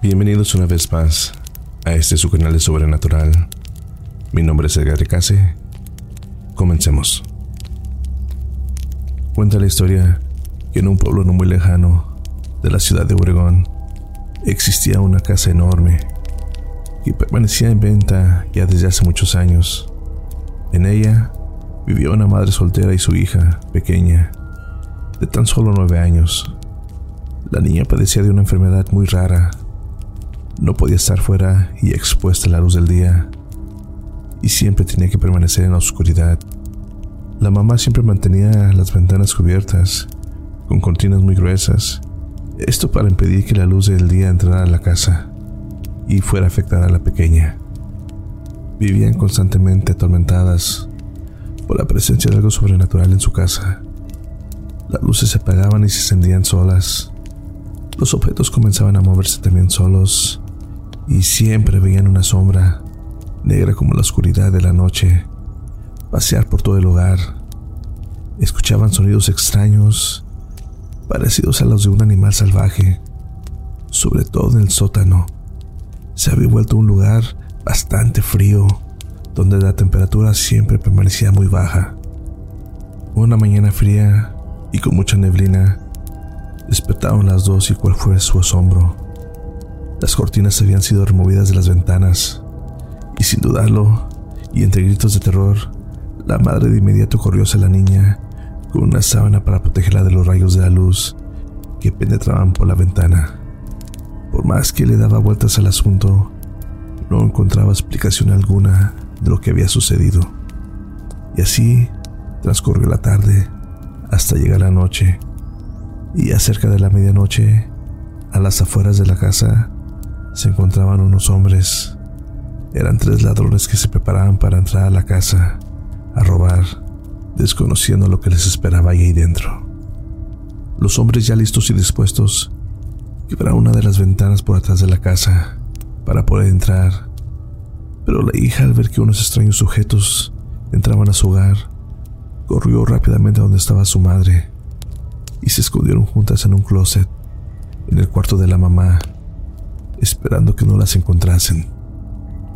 Bienvenidos una vez más a este su canal de Sobrenatural. Mi nombre es Edgar Case. Comencemos. Cuenta la historia que en un pueblo no muy lejano de la ciudad de Obregón existía una casa enorme que permanecía en venta ya desde hace muchos años. En ella vivía una madre soltera y su hija pequeña, de tan solo nueve años. La niña padecía de una enfermedad muy rara. No podía estar fuera y expuesta a la luz del día, y siempre tenía que permanecer en la oscuridad. La mamá siempre mantenía las ventanas cubiertas, con cortinas muy gruesas, esto para impedir que la luz del día entrara a la casa y fuera afectada a la pequeña. Vivían constantemente atormentadas por la presencia de algo sobrenatural en su casa. Las luces se apagaban y se encendían solas. Los objetos comenzaban a moverse también solos y siempre veían una sombra, negra como la oscuridad de la noche, pasear por todo el hogar. Escuchaban sonidos extraños, parecidos a los de un animal salvaje, sobre todo en el sótano. Se había vuelto un lugar bastante frío, donde la temperatura siempre permanecía muy baja. Una mañana fría y con mucha neblina, Despertaron las dos y cuál fue su asombro. Las cortinas habían sido removidas de las ventanas y sin dudarlo, y entre gritos de terror, la madre de inmediato corrió hacia la niña con una sábana para protegerla de los rayos de la luz que penetraban por la ventana. Por más que le daba vueltas al asunto, no encontraba explicación alguna de lo que había sucedido. Y así transcurrió la tarde hasta llegar la noche y a cerca de la medianoche, a las afueras de la casa, se encontraban unos hombres. Eran tres ladrones que se preparaban para entrar a la casa a robar, desconociendo lo que les esperaba ahí dentro. Los hombres ya listos y dispuestos quebraron una de las ventanas por atrás de la casa para poder entrar, pero la hija al ver que unos extraños sujetos entraban a su hogar, corrió rápidamente a donde estaba su madre y se escondieron juntas en un closet en el cuarto de la mamá, esperando que no las encontrasen.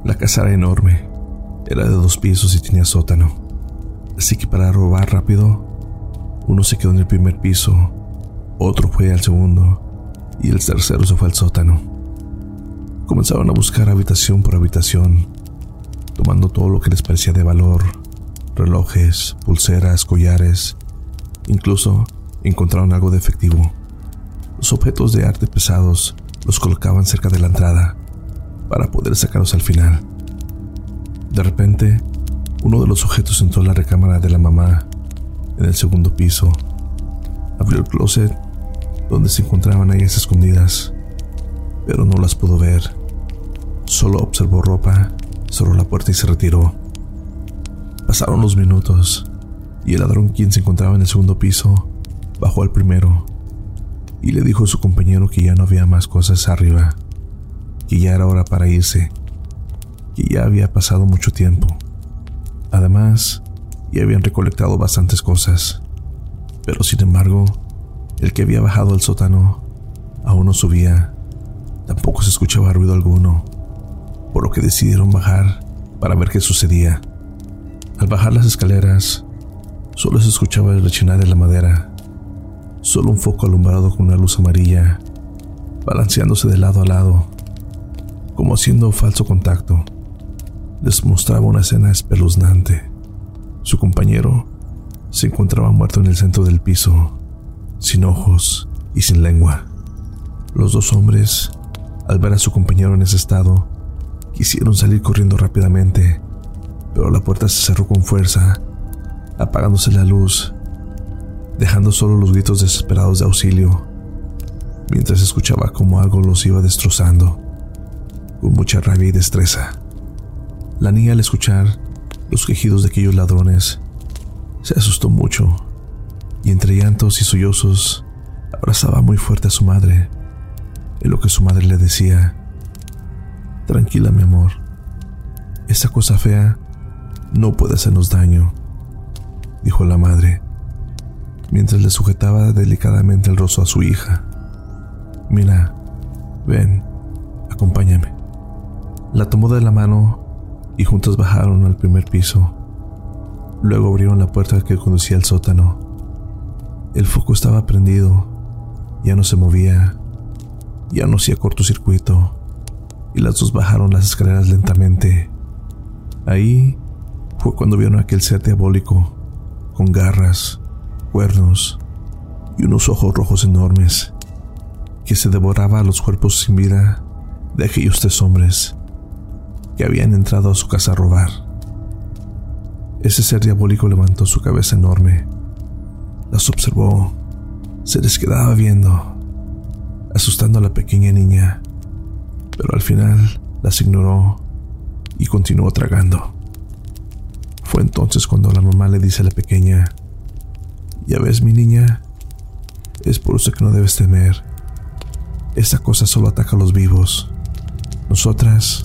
La casa era enorme, era de dos pisos y tenía sótano, así que para robar rápido, uno se quedó en el primer piso, otro fue al segundo y el tercero se fue al sótano. Comenzaron a buscar habitación por habitación, tomando todo lo que les parecía de valor, relojes, pulseras, collares, incluso encontraron algo de efectivo. Los objetos de arte pesados los colocaban cerca de la entrada para poder sacarlos al final. De repente, uno de los objetos entró a la recámara de la mamá en el segundo piso. Abrió el closet donde se encontraban ellas escondidas, pero no las pudo ver. Solo observó ropa, cerró la puerta y se retiró. Pasaron los minutos y el ladrón quien se encontraba en el segundo piso bajó al primero y le dijo a su compañero que ya no había más cosas arriba, que ya era hora para irse, que ya había pasado mucho tiempo. Además, ya habían recolectado bastantes cosas, pero sin embargo, el que había bajado al sótano aún no subía, tampoco se escuchaba ruido alguno, por lo que decidieron bajar para ver qué sucedía. Al bajar las escaleras, solo se escuchaba el rechinar de la madera solo un foco alumbrado con una luz amarilla, balanceándose de lado a lado, como haciendo falso contacto, les mostraba una escena espeluznante. Su compañero se encontraba muerto en el centro del piso, sin ojos y sin lengua. Los dos hombres, al ver a su compañero en ese estado, quisieron salir corriendo rápidamente, pero la puerta se cerró con fuerza, apagándose la luz dejando solo los gritos desesperados de auxilio, mientras escuchaba como algo los iba destrozando, con mucha rabia y destreza. La niña al escuchar los quejidos de aquellos ladrones se asustó mucho y entre llantos y sollozos abrazaba muy fuerte a su madre, en lo que su madre le decía, Tranquila mi amor, esa cosa fea no puede hacernos daño, dijo la madre mientras le sujetaba delicadamente el rostro a su hija. Mira, ven, acompáñame. La tomó de la mano y juntos bajaron al primer piso. Luego abrieron la puerta que conducía al sótano. El foco estaba prendido, ya no se movía, ya no hacía cortocircuito, y las dos bajaron las escaleras lentamente. Ahí fue cuando vieron aquel ser diabólico, con garras, cuernos y unos ojos rojos enormes, que se devoraba a los cuerpos sin vida de aquellos tres hombres que habían entrado a su casa a robar. Ese ser diabólico levantó su cabeza enorme, las observó, se les quedaba viendo, asustando a la pequeña niña, pero al final las ignoró y continuó tragando. Fue entonces cuando la mamá le dice a la pequeña, ya ves mi niña, es por eso que no debes temer. Esta cosa solo ataca a los vivos. Nosotras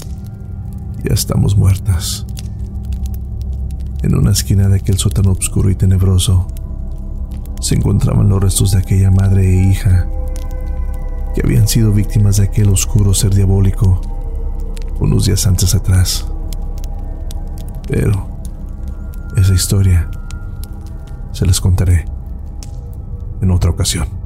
ya estamos muertas. En una esquina de aquel sótano oscuro y tenebroso se encontraban los restos de aquella madre e hija que habían sido víctimas de aquel oscuro ser diabólico unos días antes atrás. Pero esa historia se les contaré en otra ocasión.